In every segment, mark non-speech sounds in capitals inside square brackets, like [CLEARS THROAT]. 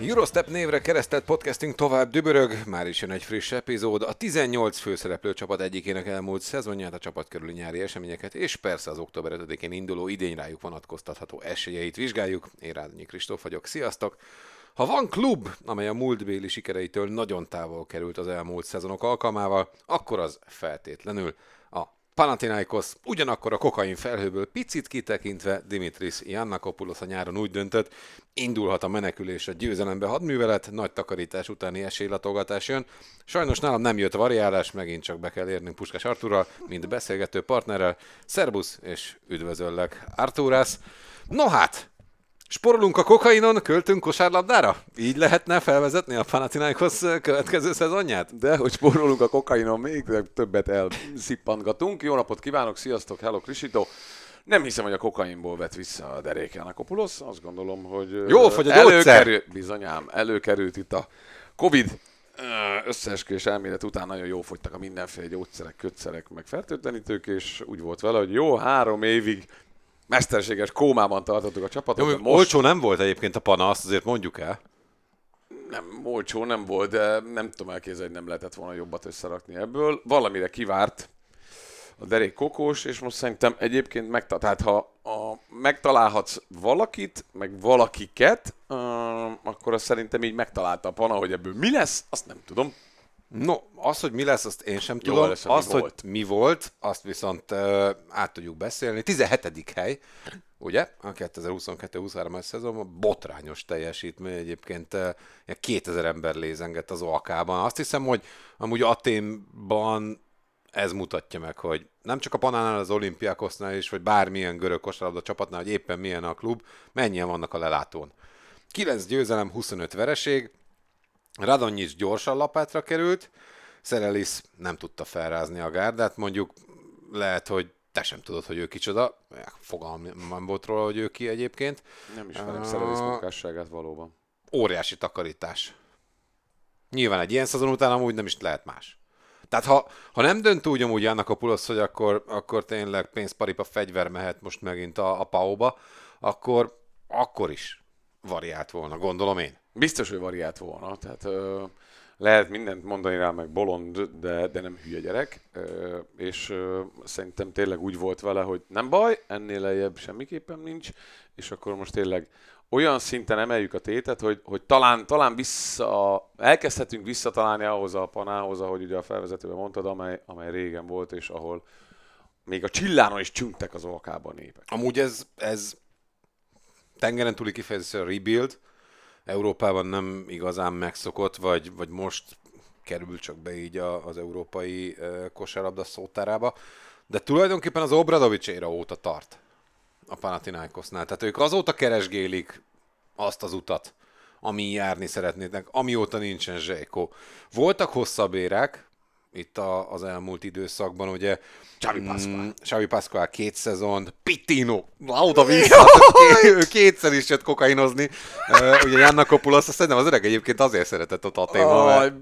Eurostep névre keresztelt podcasting tovább dübörög, már is jön egy friss epizód. A 18 főszereplő csapat egyikének elmúlt szezonját, a csapat körüli nyári eseményeket, és persze az október 5-én induló idény rájuk vonatkoztatható esélyeit vizsgáljuk. Én Rádonyi Kristóf vagyok, sziasztok! Ha van klub, amely a múltbéli sikereitől nagyon távol került az elmúlt szezonok alkalmával, akkor az feltétlenül Panathinaikos, ugyanakkor a kokain felhőből picit kitekintve Dimitris Jannakopoulos a nyáron úgy döntött, indulhat a menekülés a győzelembe hadművelet, nagy takarítás utáni esélylatogatás jön. Sajnos nálam nem jött variálás, megint csak be kell érnünk Puskás Arturral, mint beszélgető partnerrel. Szerbusz és üdvözöllek, Arturász. No hát, Sporolunk a kokainon, költünk kosárlabdára? Így lehetne felvezetni a Panathinaikos következő szezonját? De, hogy spórolunk a kokainon, még többet elszippantgatunk. Jó napot kívánok, sziasztok, hello Krisito. Nem hiszem, hogy a kokainból vett vissza a deréken a Kopulosz. Azt gondolom, hogy Jó, fogy a előkerült, bizonyám, előkerült itt a Covid összeesküvés elmélet után nagyon jó fogytak a mindenféle gyógyszerek, kötszerek, meg fertőtlenítők, és úgy volt vele, hogy jó, három évig mesterséges kómában tartottuk a csapatot. Jó, most... Olcsó nem volt egyébként a pana, azt azért mondjuk el. nem olcsó nem volt, de nem tudom elképzelni, hogy nem lehetett volna jobbat összerakni ebből. Valamire kivárt a derék kokós, és most szerintem egyébként megta- tehát ha a, megtalálhatsz valakit, meg valakiket, uh, akkor azt szerintem így megtalálta a pana, hogy ebből mi lesz, azt nem tudom. No, az, hogy mi lesz, azt én sem Jó, tudom. mi azt, hogy volt. mi volt, azt viszont uh, át tudjuk beszélni. 17. hely, ugye? A 2022-23-as szezonban botrányos teljesítmény egyébként uh, 2000 ember lézengett az OAK-ban. Azt hiszem, hogy amúgy Aténban ez mutatja meg, hogy nem csak a Panánál, az olimpiákosznál is, vagy bármilyen görög kosárlabda csapatnál, hogy éppen milyen a klub, mennyien vannak a lelátón. 9 győzelem, 25 vereség, Radonjic gyorsan lapátra került, Szerelis nem tudta felrázni a gárdát, mondjuk lehet, hogy te sem tudod, hogy ő kicsoda, fogalmam volt róla, hogy ő ki egyébként. Nem ismerem Ah. szerelés munkásságát valóban. Óriási takarítás. Nyilván egy ilyen szezon után amúgy nem is lehet más. Tehát ha, ha nem dönt úgy amúgy annak a pulosz, hogy akkor, akkor tényleg pénzparipa fegyver mehet most megint a, a PAO-ba, akkor, akkor is variált volna, gondolom én. Biztos, hogy variált volna. Tehát ö, lehet mindent mondani rá, meg bolond, de, de nem hülye gyerek. Ö, és ö, szerintem tényleg úgy volt vele, hogy nem baj, ennél lejjebb semmiképpen nincs, és akkor most tényleg olyan szinten emeljük a tétet, hogy, hogy talán, talán vissza, elkezdhetünk visszatalálni ahhoz a panához, ahogy ugye a felvezetőben mondtad, amely, amely régen volt, és ahol még a csillánon is csüngtek az olkában népek. Amúgy ez, ez tengeren túli kifejezés rebuild, Európában nem igazán megszokott, vagy, vagy most kerül csak be így a, az európai kosárlabda szótárába, de tulajdonképpen az Obradovics éra óta tart a Panathinaikosnál. Tehát ők azóta keresgélik azt az utat, ami járni szeretnének, amióta nincsen Zsejko. Voltak hosszabb érek, itt a, az elmúlt időszakban, ugye Xavi Pascual. Mm, Xavi Pascual két szezon, Pittino, oda vissza, [LAUGHS] ő kétszer is jött kokainozni. Uh, ugye Janna Kopulos, azt szerintem az öreg egyébként azért szeretett ott a téma, mert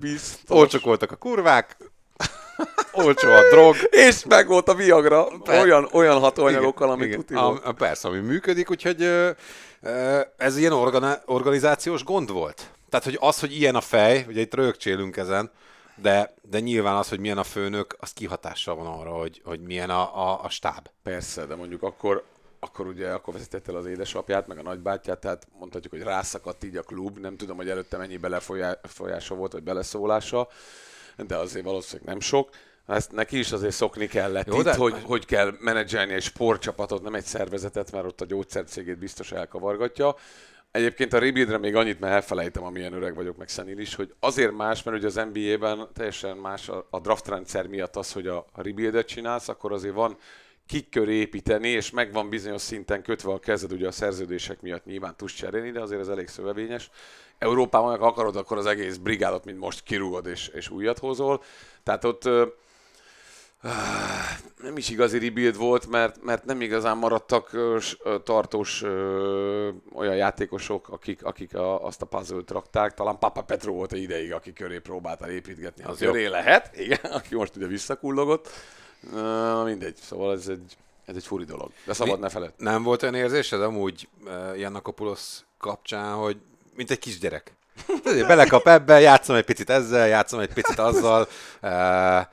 olcsók voltak a kurvák, olcsó a drog, És meg volt a Viagra, Per- olyan, olyan hatóanyagokkal, Igen, amik igen. volt. A, a, persze, ami működik, úgyhogy ö, ö, ez ilyen organa- organizációs gond volt. Tehát, hogy az, hogy ilyen a fej, ugye itt rögcsélünk ezen, de, de nyilván az, hogy milyen a főnök, az kihatással van arra, hogy, hogy milyen a, a, a stáb. Persze, de mondjuk akkor, akkor ugye akkor vezetett el az édesapját, meg a nagybátyját, tehát mondhatjuk, hogy rászakadt így a klub, nem tudom, hogy előtte mennyi belefolyása volt, vagy beleszólása, de azért valószínűleg nem sok. Ezt neki is azért szokni kellett Jó, itt, de- hogy, hogy kell menedzselni egy sportcsapatot, nem egy szervezetet, mert ott a gyógyszercégét biztos elkavargatja. Egyébként a rebuildre még annyit, mert elfelejtem, amilyen öreg vagyok, meg is, hogy azért más, mert ugye az NBA-ben teljesen más a, draft rendszer miatt az, hogy a, rebuildet csinálsz, akkor azért van kik köré építeni, és megvan bizonyos szinten kötve a kezed ugye a szerződések miatt nyilván tudsz cserélni, de azért ez elég szövevényes. Európában meg akarod, akkor az egész brigádot, mint most kirúgod és, és újat hozol. Tehát ott nem is igazi rebuild volt, mert, mert nem igazán maradtak tartós ö, olyan játékosok, akik, akik a, azt a puzzle-t rakták. Talán Papa Petro volt egy ideig, aki köré próbáltál építgetni. Az, köré lehet, igen, [LAUGHS] aki most ugye visszakullogott. Ö, mindegy, szóval ez egy, ez egy furi dolog. De szabad Mi- ne feled. Nem volt olyan érzésed amúgy uh, Jannakopulosz kapcsán, hogy mint egy kisgyerek. [LAUGHS] Belekap ebbe, játszom egy picit ezzel, játszom egy picit azzal. Uh,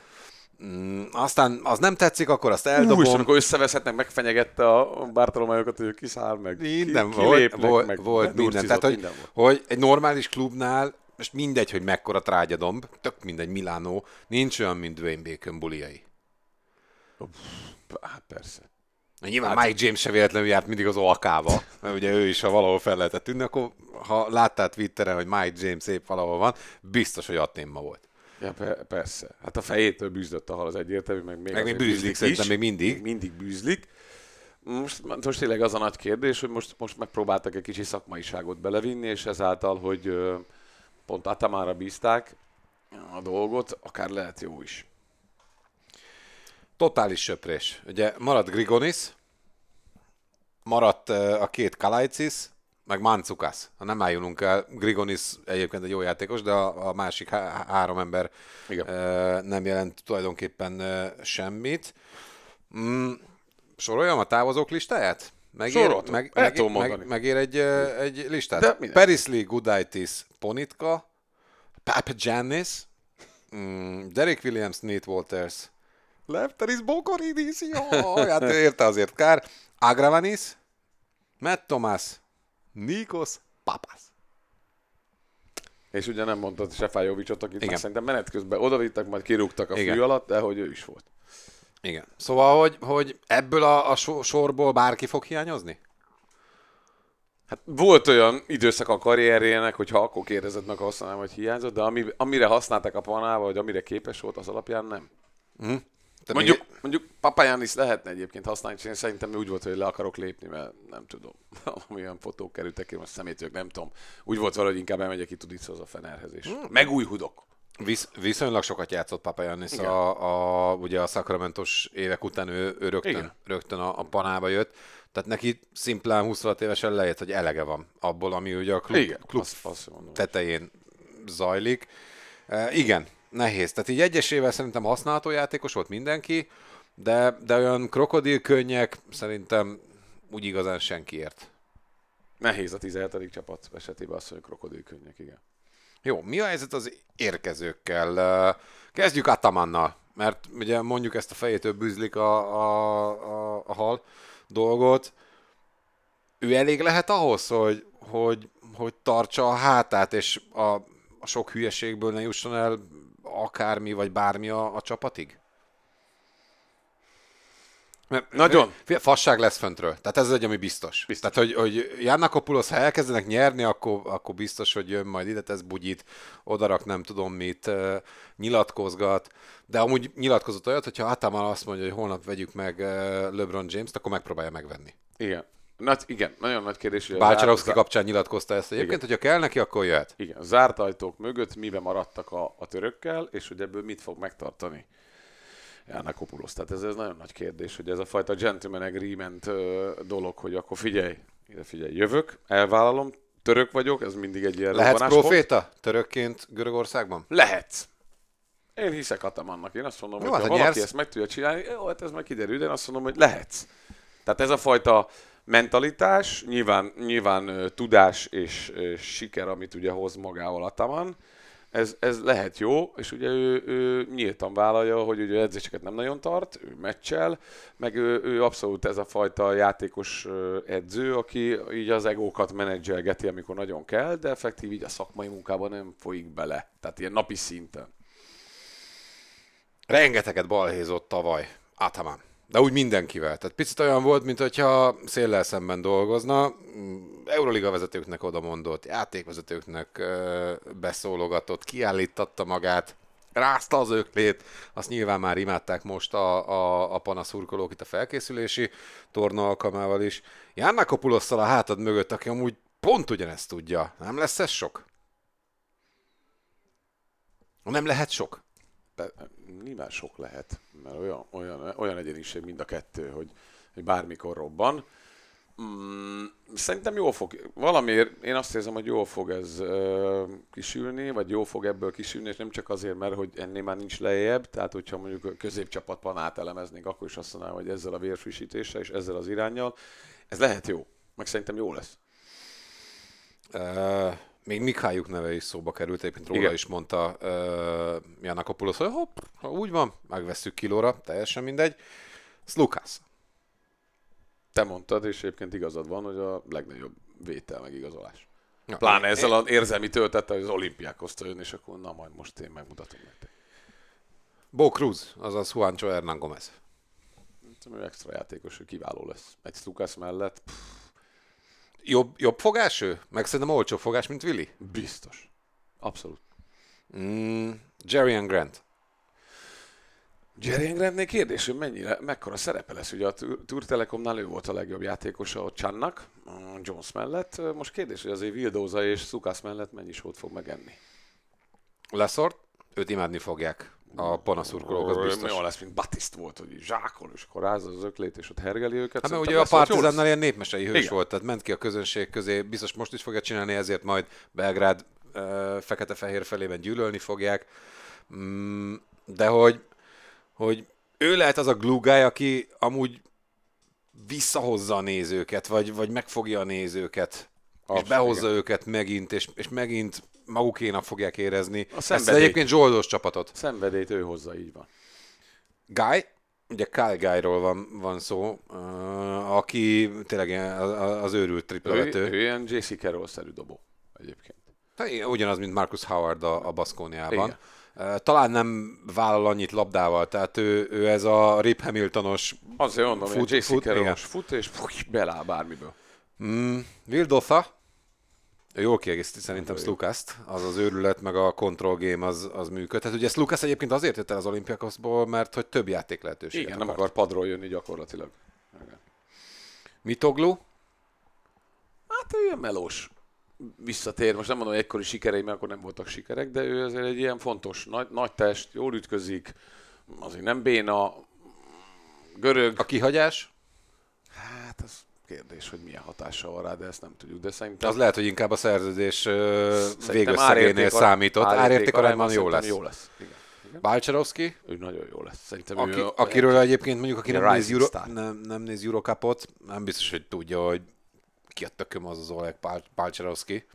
mm, aztán az nem tetszik, akkor azt eldobom. amikor összeveszhetnek, megfenyegette a Bartolomajokat, hogy kiszáll meg. Minden ki, volt, volt, meg volt minden. Tehát, hogy, minden volt. hogy egy normális klubnál, most mindegy, hogy mekkora trágyadomb, tök mindegy, Milánó, nincs olyan, mint Dwayne Bacon buliai. Hát persze. Nyilván hát, Mike James se véletlenül járt mindig az alkába, mert ugye ő is, ha valahol fel lehetett tűnni, akkor ha láttál Twitteren, hogy Mike James épp valahol van, biztos, hogy Atténma volt. Ja, pe- persze. Hát a fejétől bűzdött a hal az egyértelmű, meg még, Meg még azért bűzlik, szerintem még mindig. Mindig bűzlik. Most, most tényleg az a nagy kérdés, hogy most, most megpróbáltak egy kicsi szakmaiságot belevinni, és ezáltal, hogy pont Atamára bízták a dolgot, akár lehet jó is. Totális söprés. Ugye maradt Grigonis, maradt a két Kalajcis, meg Mancukas. Ha nem álljunk el, Grigonis egyébként egy jó játékos, de a, a másik há- három ember Igen. uh, nem jelent tulajdonképpen uh, semmit. Mm, soroljam a távozók listáját? Megér, Sorolhatom. meg, meg, meg, megér egy, egy listát? De. Perisli, Gudaitis, Ponitka, Papagiannis, mm, Derek Williams, Nate Walters, Lefteris Bokoridis, jó, [LAUGHS] hát érte azért kár. Agravanis, Matt Thomas, Nikos Papas. És ugye nem mondtad Sefájovicsot, akit Igen. már szerintem menet közben odavittak, majd kirúgtak a Igen. fű alatt, de hogy ő is volt. Igen. Szóval, hogy, hogy ebből a, a so- sorból bárki fog hiányozni? Hát volt olyan időszak a karrierjének, hogy ha akkor kérdezed meg, használnám, hogy hiányzott, de ami, amire használták a panába, vagy amire képes volt, az alapján nem. Tehát Mondjuk, még- mondjuk Papajánis lehetne egyébként használni, és én szerintem úgy volt, hogy le akarok lépni, mert nem tudom. [LAUGHS] Amilyen fotók kerültek ki, most szemétők, nem tudom. Úgy volt valahogy inkább elmegyek ki Tudichoz a Fenerhez, és Hmm. megújhudok. Visz, viszonylag sokat játszott Papayannis Igen. a, a, ugye a Sacramentos évek után ő, ő rögtön, Igen. rögtön a, a panába jött. Tehát neki szimplán 26 évesen lejött, hogy elege van abból, ami ugye a klub, Igen, klub azt, azt mondom. tetején zajlik. E, igen, nehéz. Tehát így egyesével szerintem használható játékos volt mindenki, de, de olyan krokodilkönnyek szerintem úgy igazán senkiért. Nehéz a 17. csapat esetében azt, hogy krokodilkönnyek, igen. Jó, mi a helyzet az érkezőkkel? Kezdjük Atamannal, mert ugye mondjuk ezt a fejétől bűzlik a, a, a, a hal dolgot. Ő elég lehet ahhoz, hogy, hogy, hogy tartsa a hátát, és a, a sok hülyeségből ne jusson el akármi vagy bármi a, a csapatig? Mert, Nagyon. Fasság lesz föntről. Tehát ez egy, ami biztos. Biztos. Tehát, hogy, hogy Jannakopulos, ha elkezdenek nyerni, akkor, akkor biztos, hogy jön majd ide, tesz bugyit, odarak nem tudom mit, nyilatkozgat. De amúgy nyilatkozott olyat, hogyha Ataman azt mondja, hogy holnap vegyük meg LeBron James-t, akkor megpróbálja megvenni. Igen. Nagy, igen, nagyon nagy kérdés, hogy a Bálcsarovszki zárt- kapcsán nyilatkozta ezt egyébként, hogyha kell neki, akkor jöhet. Igen, zárt ajtók mögött miben maradtak a, a törökkel, és hogy ebből mit fog megtartani Jánakopulosz. Tehát ez, ez nagyon nagy kérdés, hogy ez a fajta gentleman agreement dolog, hogy akkor figyelj, ide figyelj, jövök, elvállalom, török vagyok, ez mindig egy ilyen Lehetsz robbanáspont. proféta törökként Görögországban? Lehetsz. Én hiszek Atamannak. Én azt mondom, hogy ha valaki nyersz- ezt meg tudja csinálni, jó, hát ez meg kiderül, de én azt mondom, hogy lehetsz. Tehát ez a fajta mentalitás, nyilván, nyilván tudás és ö, siker, amit ugye hoz magával Ataman, ez, ez lehet jó, és ugye ő, ő nyíltan vállalja, hogy ugye edzéseket nem nagyon tart, ő meccsel, meg ő, ő abszolút ez a fajta játékos edző, aki így az egókat menedzselgeti, amikor nagyon kell, de effektív így a szakmai munkában nem folyik bele. Tehát ilyen napi szinten. Rengeteget balhézott tavaly Ataman. De úgy mindenkivel. Tehát picit olyan volt, mint hogyha széllel szemben dolgozna. Euroliga vezetőknek oda mondott, játékvezetőknek beszólogatott, kiállítatta magát. rázta az öklét, azt nyilván már imádták most a, a, a panaszurkolók itt a felkészülési torna alkalmával is. Jannakopulosszal a hátad mögött, aki amúgy pont ugyanezt tudja. Nem lesz ez sok? Nem lehet sok? De, nyilván sok lehet, mert olyan, olyan, olyan egyeniség mind a kettő, hogy, hogy bármikor robban. Mm, szerintem jól fog, valamiért én azt érzem, hogy jól fog ez ö, kisülni, vagy jól fog ebből kisülni, és nem csak azért, mert hogy ennél már nincs lejjebb, tehát hogyha mondjuk a középcsapatban átelemeznék, akkor is azt mondanám, hogy ezzel a vérfrissítéssel és ezzel az irányjal, ez lehet jó, meg szerintem jó lesz. Uh, még Mikhályuk neve is szóba került, egyébként róla Igen. is mondta uh, Janakopoulos, hogy hopp, ha úgy van, megvesszük kilóra, teljesen mindegy. Slukász. Te mondtad, és egyébként igazad van, hogy a legnagyobb vétel meg igazolás. Ja, Pláne én- ezzel az érzelmi töltettel, hogy az olimpiákhoz jön, és akkor na majd most én megmutatom nektek. Bo Cruz, azaz Juancho Hernán Gomez. Szerintem ő extra játékos, hogy kiváló lesz. Egy Lukasz mellett, pff, Jobb, jobb fogás ő? Meg szerintem olcsóbb fogás, mint Willi. biztos. Abszolút. Mm, Jerry Grant. Jerry Engrandnél kérdés, hogy mennyire, mekkora szerepe lesz. Ugye a Tour Telekomnál ő volt a legjobb játékosa ott Csannak, a Jones mellett. Most kérdés, hogy azért Vildóza és Szukász mellett mennyi sót fog megenni. Leszort, őt imádni fogják a panaszurkolók, az biztos. Olyan lesz, mint Batist volt, hogy zsákol, és akkor rázza az öklét, és ott hergeli őket. Hát mert ugye a lesz. ilyen népmesei hős Igen. volt, tehát ment ki a közönség közé, biztos most is fogja csinálni, ezért majd Belgrád fekete-fehér felében gyűlölni fogják. Mm, de hogy, hogy ő lehet az a glue guy, aki amúgy visszahozza a nézőket, vagy, vagy megfogja a nézőket, Abszolút, és behozza igen. őket megint, és, és megint magukénak fogják érezni. A Ezt szenvedély. egyébként zsoldos csapatot. Szenvedélyt ő hozza, így van. Guy, ugye Kyle Guy-ról van, van szó, aki tényleg az, őrült Ő, triplavető. ő ilyen JC Carroll-szerű dobó egyébként. Hát igen, Ugyanaz, mint Marcus Howard a, a Baszkóniában. Igen. Talán nem vállal annyit labdával, tehát ő, ő ez a Rip Hamiltonos Azért mondom, Fut- fut, igen. fut, és fúj, beláll bármiből. mm, Will Dotha, ő jól kiegészíti szerintem. Slukaszt, az az őrület, meg a control game az, az működ. Tehát ugye Slukas egyébként azért jött el az olimpiakoszból, mert hogy több játék lehetőséget Igen, nem akar padról jönni gyakorlatilag. Igen. Mitoglu, Hát ő ilyen melós visszatér. Most nem mondom, hogy ekkori sikerei, mert akkor nem voltak sikerek, de ő azért egy ilyen fontos, nagy, nagy test, jól ütközik, azért nem béna, görög. a kihagyás, Hát az kérdés, hogy milyen hatással van rá, de ezt nem tudjuk. De szerintem Az lehet, hogy inkább a szerződés végösszegénél számított. Árérték arányban jó lesz. Jó lesz. Igen. Balcsarovski, Ő nagyon jó lesz. Szerintem aki, ő, akiről egyébként mondjuk, aki nem néz, Euro, nem, nem néz Eurocupot, nem biztos, hogy tudja, hogy ki a tököm az az Oleg Balcsarovski.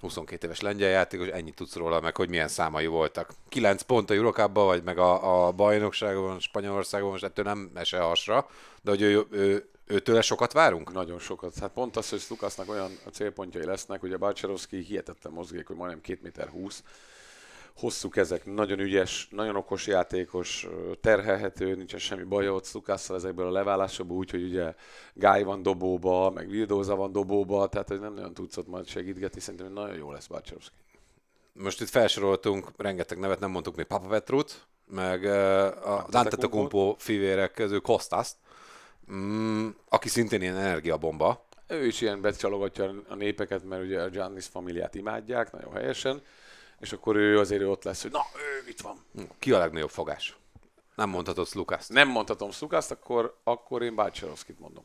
22 éves lengyel játékos, ennyit tudsz róla, meg hogy milyen számai voltak. 9 pont a Eurocupban, vagy meg a, a bajnokságon, Spanyolországon, most ettől nem mese hasra, de hogy ő, ő, őtőle sokat várunk? Nagyon sokat. Hát pont az, hogy Lukasznak olyan célpontjai lesznek, ugye Balcsarovszki hihetetlen mozgék, hogy majdnem 2 méter 20. Hosszú kezek, nagyon ügyes, nagyon okos játékos, terhelhető, nincsen semmi baja ott Lukásszal ezekből a leválásokból, úgyhogy ugye Guy van dobóba, meg Vildóza van dobóba, tehát hogy nem nagyon tudsz ott majd segítgetni, szerintem nagyon jó lesz Balcsarovszki. most itt felsoroltunk rengeteg nevet, nem mondtuk még Papa Petrut, meg uh, a Antetokounmpo fivérek közül Kostaszt, mm, aki szintén ilyen energiabomba. Ő is ilyen becsalogatja a népeket, mert ugye a Giannis familiát imádják, nagyon helyesen, és akkor ő azért ott lesz, hogy na, ő itt van. Ki a legnagyobb fogás? Nem mondhatod Lukaszt. Nem mondhatom Szukászt, akkor, akkor én Balcsarovszkit mondom.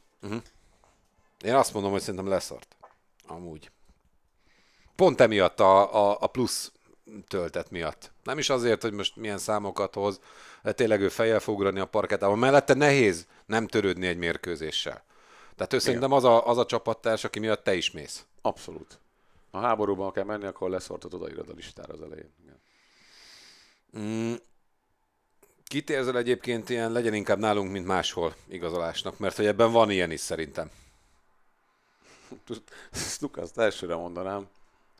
Én azt mondom, hogy szerintem leszart. Amúgy. Pont emiatt a, a, a plusz töltet miatt. Nem is azért, hogy most milyen számokat hoz, de tényleg ő fejjel fog ugrani a parketában. Mellette nehéz nem törődni egy mérkőzéssel. Tehát ő szerintem az a, az a csapattárs, aki miatt te is mész. Abszolút. Ha háborúban kell menni, akkor leszortod odaírod a listára az elején. Igen. Mm, kit érzel egyébként ilyen, legyen inkább nálunk, mint máshol igazolásnak, mert hogy ebben van ilyen is szerintem. [LAUGHS] Lukaszt elsőre mondanám.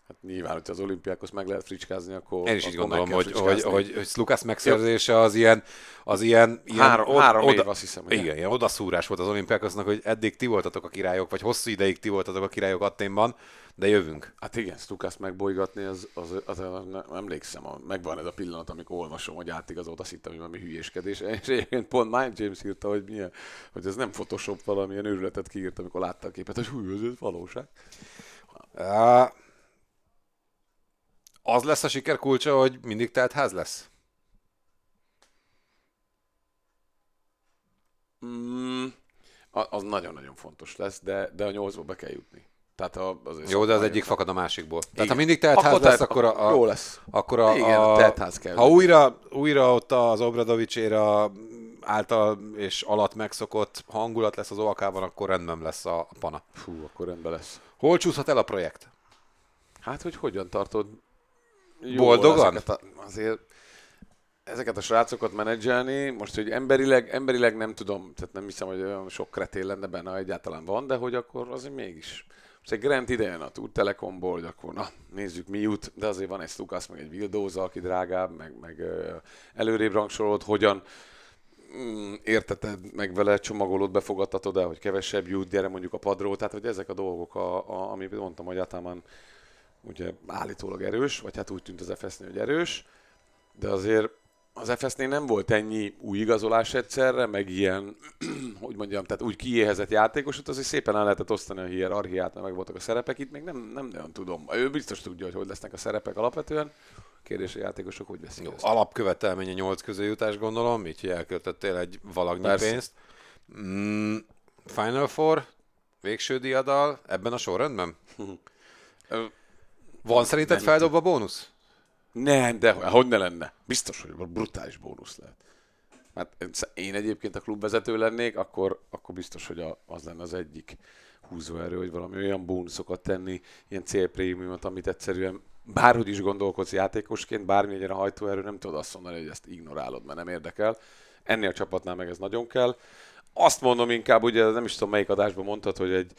Hát nyilván, hogyha az olimpiákhoz meg lehet fricskázni, akkor Én is így gondolom, hogy, hogy, hogy, hogy Slukas megszerzése az ilyen, az ilyen, ilyen Három- három év, azt hiszem, ugye? igen, ilyen odaszúrás volt az olimpiákosnak, hogy eddig ti voltatok a királyok, vagy hosszú ideig ti voltatok a királyok Atténban, de jövünk. Hát igen, Stukász megbolygatni, az, az, az, az, nem emlékszem, a, megvan ez a pillanat, amikor olvasom, hogy átigazolt, azt hittem, hogy valami hülyéskedés. [LAUGHS] És egyébként pont Mind James írta, hogy, milyen, hogy ez nem Photoshop, valamilyen őrületet kiírt, amikor látta a képet, hogy hú, ez valóság. Uh, az lesz a siker kulcsa, hogy mindig telt ház lesz? Mm, a- az nagyon-nagyon fontos lesz, de, de a nyolcba be kell jutni. Tehát a, azért Jó, de az egyik fakad a másikból. Tehát Igen. ha mindig telt ház Akkor lesz, tehát- akkor a, a, jó lesz. Akkor a, Igen, a teltház kell. Ha újra, újra ott az Obradovics éra által és alatt megszokott hangulat lesz az OAK-ban, akkor rendben lesz a, a pana. Fú, akkor rendben lesz. Hol csúszhat el a projekt? Hát, hogy hogyan tartod jól Boldogan? Ezeket a, azért ezeket a srácokat menedzselni, most, hogy emberileg, emberileg nem tudom, tehát nem hiszem, hogy olyan sok kretén lenne benne, ha egyáltalán van, de hogy akkor azért mégis. Most egy Grant ide jön a Tour Telekomból, hogy akkor na, nézzük mi jut, de azért van egy Stukasz, meg egy Vildóza, aki drágább, meg, meg előrébb rangsorolod, hogyan mm, érteted meg vele, csomagolod, befogadtatod el, hogy kevesebb jut, gyere mondjuk a padról, tehát hogy ezek a dolgok, a, a, amit mondtam, hogy általában ugye állítólag erős, vagy hát úgy tűnt az fs hogy erős, de azért az FS-nél nem volt ennyi új igazolás egyszerre, meg ilyen, [CLEARS THROAT] hogy mondjam, tehát úgy kiéhezett játékosot, azért szépen el lehetett osztani a hierarchiát, mert meg voltak a szerepek, itt még nem, nem nagyon tudom. Ő biztos tudja, hogy hogy lesznek a szerepek alapvetően. Kérdés, a játékosok hogy veszik Jó, ezt. alapkövetelmény a nyolc közéjutás, gondolom, így elköltöttél egy valagnyi Persze. pénzt. Mm, Final Four, végső diadal, ebben a sorrendben? Van szerinted feldobva bónusz? Nem, de hogy, ne lenne? Biztos, hogy brutális bónusz lehet. Hát én egyébként a klubvezető lennék, akkor, akkor biztos, hogy a, az lenne az egyik húzóerő, hogy valami olyan bónuszokat tenni, ilyen célprémiumot, amit egyszerűen bárhogy is gondolkodsz játékosként, bármi legyen a hajtóerő, nem tudod azt mondani, hogy ezt ignorálod, mert nem érdekel. Ennél a csapatnál meg ez nagyon kell. Azt mondom inkább, ugye nem is tudom melyik adásban mondtad, hogy egy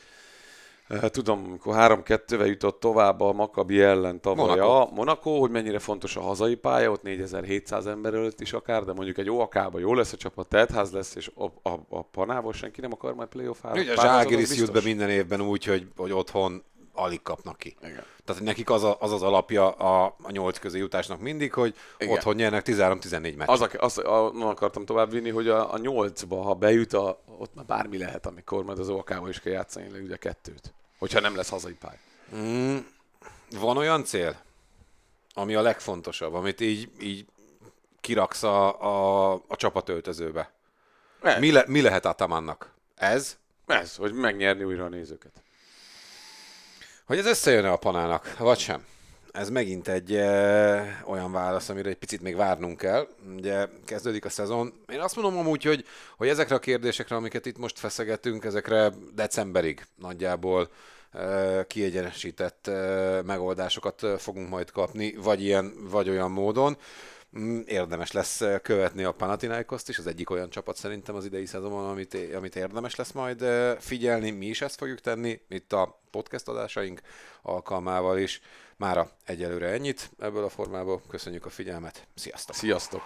Tudom, amikor 3-2-vel jutott tovább a Maccabi ellen tavaly Monaco. a Monaco, hogy mennyire fontos a hazai pálya, ott 4700 ember előtt is akár, de mondjuk egy OAK-ban jó lesz a csapat, teltház lesz, és a, a, a panával senki nem akar majd playoff ára. Ugye a Zságiris jut be minden évben úgy, hogy, hogy otthon alig kapnak ki. Igen. Tehát nekik az, a, az az alapja a, a nyolc közé jutásnak mindig, hogy Igen. otthon nyernek 13-14 meccs. Az, az a, nem akartam tovább vinni, hogy a, a nyolcba, ha bejut, a, ott már bármi lehet, amikor majd az OAK-val is kell játszani, ugye kettőt. Hogyha nem lesz hazai pálya. Mm, van olyan cél, ami a legfontosabb, amit így, így kiraksz a, a, a csapatöltözőbe? Ez, Mi, le, mi lehet Atamannak? Ez? ez, hogy megnyerni újra a nézőket. Hogy ez összejön-e a panának, vagy sem? Ez megint egy e, olyan válasz, amire egy picit még várnunk kell. Ugye kezdődik a szezon. Én azt mondom amúgy, hogy, hogy ezekre a kérdésekre, amiket itt most feszegetünk, ezekre decemberig nagyjából e, kiegyenesített e, megoldásokat fogunk majd kapni, vagy ilyen, vagy olyan módon. Mm, Érdemes lesz követni a Panathinaikoszt is, az egyik olyan csapat szerintem az idei szezonban, amit, amit érdemes lesz majd figyelni. Mi is ezt fogjuk tenni, itt a podcast adásaink alkalmával is. Mára egyelőre ennyit ebből a formából. Köszönjük a figyelmet. Sziasztok! Sziasztok!